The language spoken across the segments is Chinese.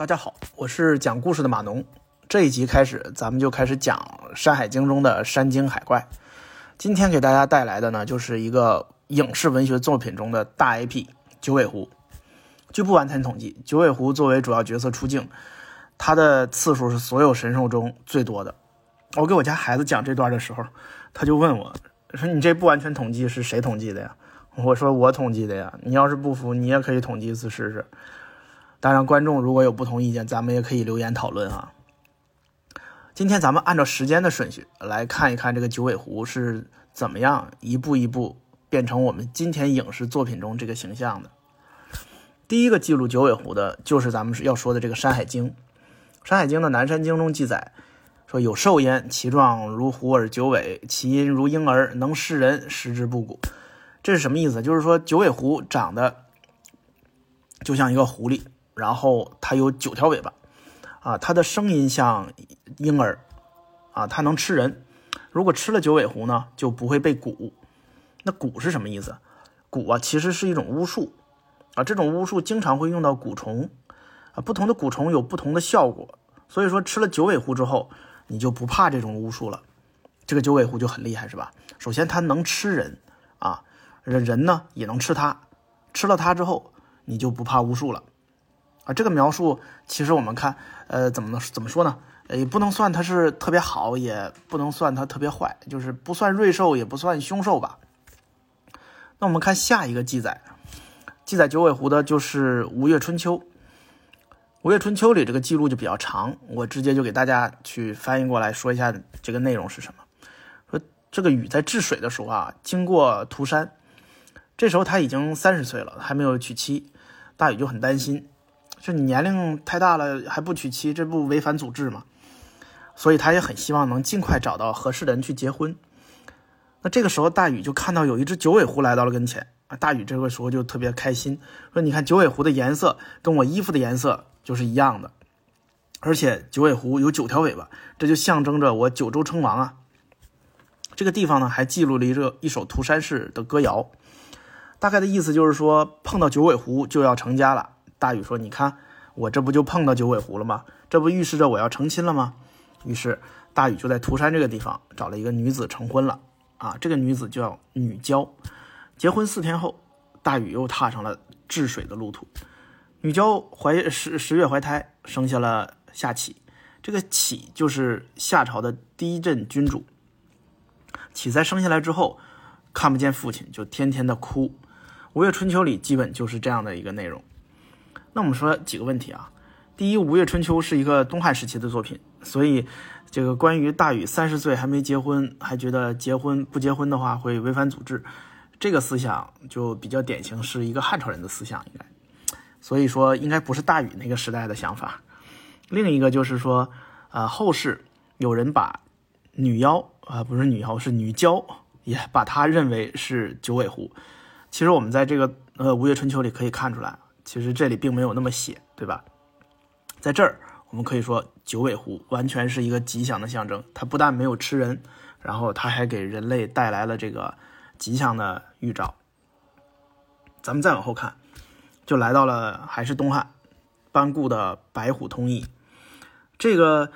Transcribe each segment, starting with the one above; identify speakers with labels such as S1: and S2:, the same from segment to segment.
S1: 大家好，我是讲故事的马农。这一集开始，咱们就开始讲《山海经》中的山精海怪。今天给大家带来的呢，就是一个影视文学作品中的大 IP—— 九尾狐。据不完全统计，九尾狐作为主要角色出镜，它的次数是所有神兽中最多的。我给我家孩子讲这段的时候，他就问我说：“你这不完全统计是谁统计的呀？”我说：“我统计的呀。你要是不服，你也可以统计一次试试。”当然，观众如果有不同意见，咱们也可以留言讨论啊。今天咱们按照时间的顺序来看一看这个九尾狐是怎么样一步一步变成我们今天影视作品中这个形象的。第一个记录九尾狐的就是咱们要说的这个《山海经》。《山海经》的《南山经》中记载说：“有兽焉，其状如狐而九尾，其音如婴儿，能食人，食之不古。”这是什么意思？就是说九尾狐长得就像一个狐狸。然后它有九条尾巴，啊，它的声音像婴儿，啊，它能吃人。如果吃了九尾狐呢，就不会被蛊。那蛊是什么意思？蛊啊，其实是一种巫术，啊，这种巫术经常会用到蛊虫，啊，不同的蛊虫有不同的效果。所以说吃了九尾狐之后，你就不怕这种巫术了。这个九尾狐就很厉害，是吧？首先它能吃人，啊，人人呢也能吃它，吃了它之后，你就不怕巫术了。这个描述其实我们看，呃，怎么能怎么说呢？也不能算它是特别好，也不能算它特别坏，就是不算瑞兽，也不算凶兽吧。那我们看下一个记载，记载九尾狐的就是《吴越春秋》。《吴越春秋》里这个记录就比较长，我直接就给大家去翻译过来说一下这个内容是什么。说这个禹在治水的时候啊，经过涂山，这时候他已经三十岁了，还没有娶妻，大禹就很担心。就你年龄太大了还不娶妻，这不违反祖制吗？所以他也很希望能尽快找到合适的人去结婚。那这个时候，大禹就看到有一只九尾狐来到了跟前啊。大禹这个时候就特别开心，说：“你看九尾狐的颜色跟我衣服的颜色就是一样的，而且九尾狐有九条尾巴，这就象征着我九州称王啊。”这个地方呢，还记录了一个一首涂山氏的歌谣，大概的意思就是说，碰到九尾狐就要成家了。大禹说：“你看，我这不就碰到九尾狐了吗？这不预示着我要成亲了吗？”于是大禹就在涂山这个地方找了一个女子成婚了。啊，这个女子叫女娇。结婚四天后，大禹又踏上了治水的路途。女娇怀十十月怀胎，生下了夏启。这个启就是夏朝的第一任君主。启在生下来之后，看不见父亲，就天天的哭。《五月春秋》里基本就是这样的一个内容。那我们说几个问题啊？第一，《吴越春秋》是一个东汉时期的作品，所以这个关于大禹三十岁还没结婚，还觉得结婚不结婚的话会违反祖制，这个思想就比较典型，是一个汉朝人的思想，应该，所以说应该不是大禹那个时代的想法。另一个就是说，呃，后世有人把女妖啊，不是女妖，是女娇，也把她认为是九尾狐。其实我们在这个呃《吴越春秋》里可以看出来。其实这里并没有那么写，对吧？在这儿，我们可以说九尾狐完全是一个吉祥的象征。它不但没有吃人，然后它还给人类带来了这个吉祥的预兆。咱们再往后看，就来到了还是东汉班固的《白虎通义》。这个《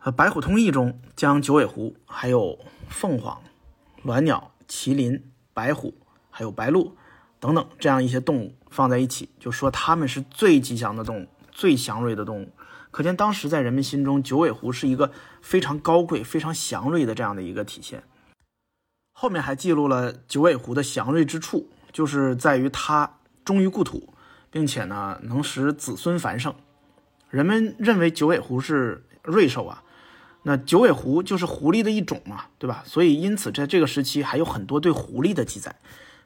S1: 呃白虎通义》中将九尾狐、还有凤凰、鸾鸟、麒麟、白虎，还有白鹿。等等，这样一些动物放在一起，就说它们是最吉祥的动物，最祥瑞的动物。可见当时在人们心中，九尾狐是一个非常高贵、非常祥瑞的这样的一个体现。后面还记录了九尾狐的祥瑞之处，就是在于它忠于故土，并且呢能使子孙繁盛。人们认为九尾狐是瑞兽啊，那九尾狐就是狐狸的一种嘛，对吧？所以因此在这个时期还有很多对狐狸的记载，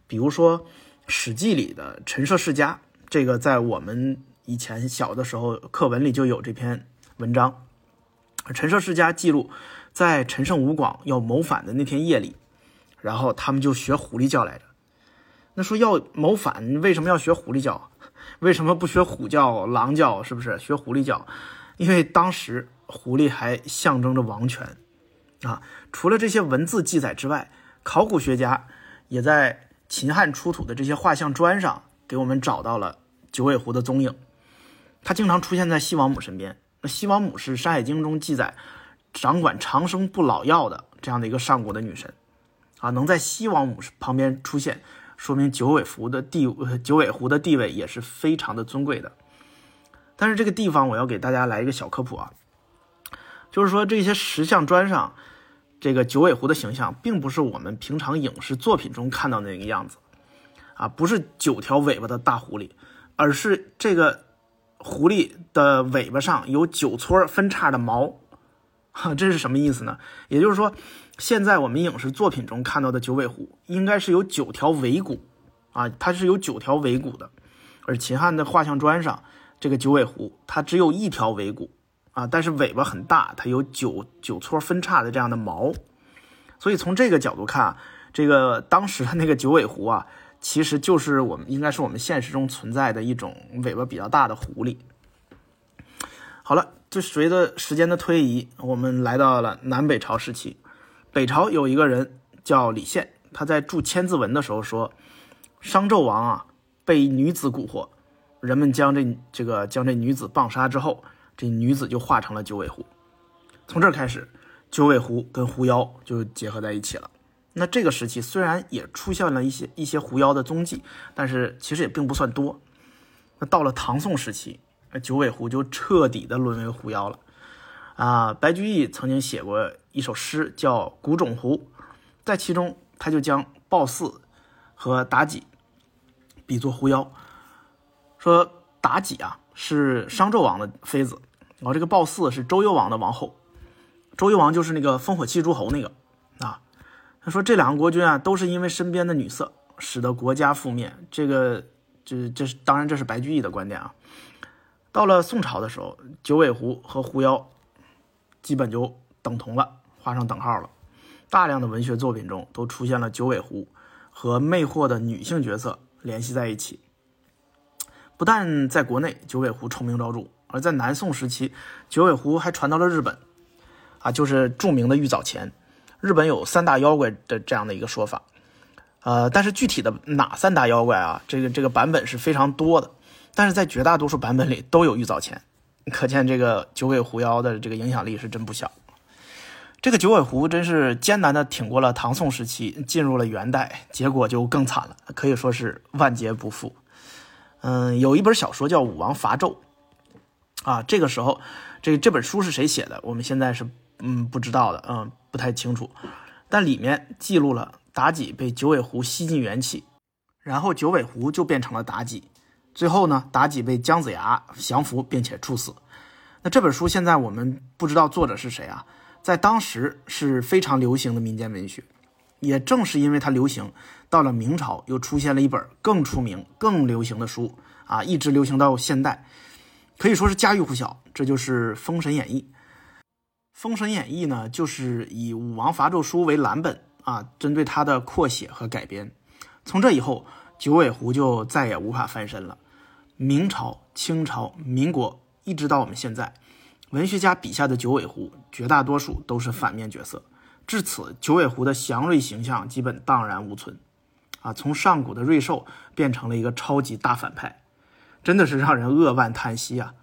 S1: 比如说。《史记》里的陈涉世家，这个在我们以前小的时候课文里就有这篇文章。陈涉世家记录，在陈胜吴广要谋反的那天夜里，然后他们就学狐狸叫来着。那说要谋反，为什么要学狐狸叫？为什么不学虎叫、狼叫？是不是学狐狸叫？因为当时狐狸还象征着王权啊。除了这些文字记载之外，考古学家也在。秦汉出土的这些画像砖上，给我们找到了九尾狐的踪影。它经常出现在西王母身边。那西王母是《山海经》中记载掌管长生不老药的这样的一个上古的女神啊，能在西王母旁边出现，说明九尾狐的地九尾狐的地位也是非常的尊贵的。但是这个地方我要给大家来一个小科普啊，就是说这些石像砖上这个九尾狐的形象，并不是我们平常影视作品中看到那个样子啊，不是九条尾巴的大狐狸，而是这个。狐狸的尾巴上有九撮分叉的毛，哈，这是什么意思呢？也就是说，现在我们影视作品中看到的九尾狐，应该是有九条尾骨，啊，它是有九条尾骨的。而秦汉的画像砖上，这个九尾狐它只有一条尾骨，啊，但是尾巴很大，它有九九撮分叉的这样的毛。所以从这个角度看，这个当时的那个九尾狐啊。其实就是我们应该是我们现实中存在的一种尾巴比较大的狐狸。好了，就随着时间的推移，我们来到了南北朝时期。北朝有一个人叫李宪，他在著《千字文》的时候说：“商纣王啊，被女子蛊惑，人们将这这个将这女子棒杀之后，这女子就化成了九尾狐。从这开始，九尾狐跟狐妖就结合在一起了。”那这个时期虽然也出现了一些一些狐妖的踪迹，但是其实也并不算多。那到了唐宋时期，九尾狐就彻底的沦为狐妖了。啊，白居易曾经写过一首诗叫《古冢狐》，在其中他就将鲍姒和妲己比作狐妖，说妲己啊是商纣王的妃子，然后这个褒姒是周幽王的王后，周幽王就是那个烽火戏诸侯那个啊。他说：“这两个国君啊，都是因为身边的女色，使得国家覆灭。这个，这这是当然，这是白居易的观点啊。到了宋朝的时候，九尾狐和狐妖基本就等同了，画上等号了。大量的文学作品中都出现了九尾狐和魅惑的女性角色联系在一起。不但在国内九尾狐臭名昭著，而在南宋时期，九尾狐还传到了日本，啊，就是著名的玉藻前。”日本有三大妖怪的这样的一个说法，呃，但是具体的哪三大妖怪啊？这个这个版本是非常多的，但是在绝大多数版本里都有玉藻前，可见这个九尾狐妖的这个影响力是真不小。这个九尾狐真是艰难的挺过了唐宋时期，进入了元代，结果就更惨了，可以说是万劫不复。嗯，有一本小说叫《武王伐纣》，啊，这个时候这这本书是谁写的？我们现在是嗯不知道的，嗯。不太清楚，但里面记录了妲己被九尾狐吸尽元气，然后九尾狐就变成了妲己。最后呢，妲己被姜子牙降服并且处死。那这本书现在我们不知道作者是谁啊，在当时是非常流行的民间文学。也正是因为它流行，到了明朝又出现了一本更出名、更流行的书啊，一直流行到现代，可以说是家喻户晓。这就是《封神演义》。《封神演义》呢，就是以武王伐纣书为蓝本啊，针对它的扩写和改编。从这以后，九尾狐就再也无法翻身了。明朝、清朝、民国，一直到我们现在，文学家笔下的九尾狐，绝大多数都是反面角色。至此，九尾狐的祥瑞形象基本荡然无存。啊，从上古的瑞兽变成了一个超级大反派，真的是让人扼腕叹息啊！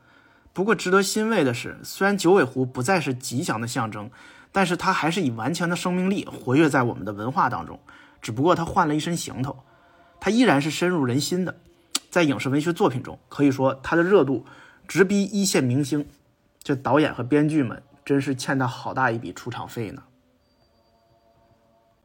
S1: 不过值得欣慰的是，虽然九尾狐不再是吉祥的象征，但是它还是以顽强的生命力活跃在我们的文化当中。只不过它换了一身行头，它依然是深入人心的。在影视文学作品中，可以说它的热度直逼一线明星。这导演和编剧们真是欠他好大一笔出场费呢。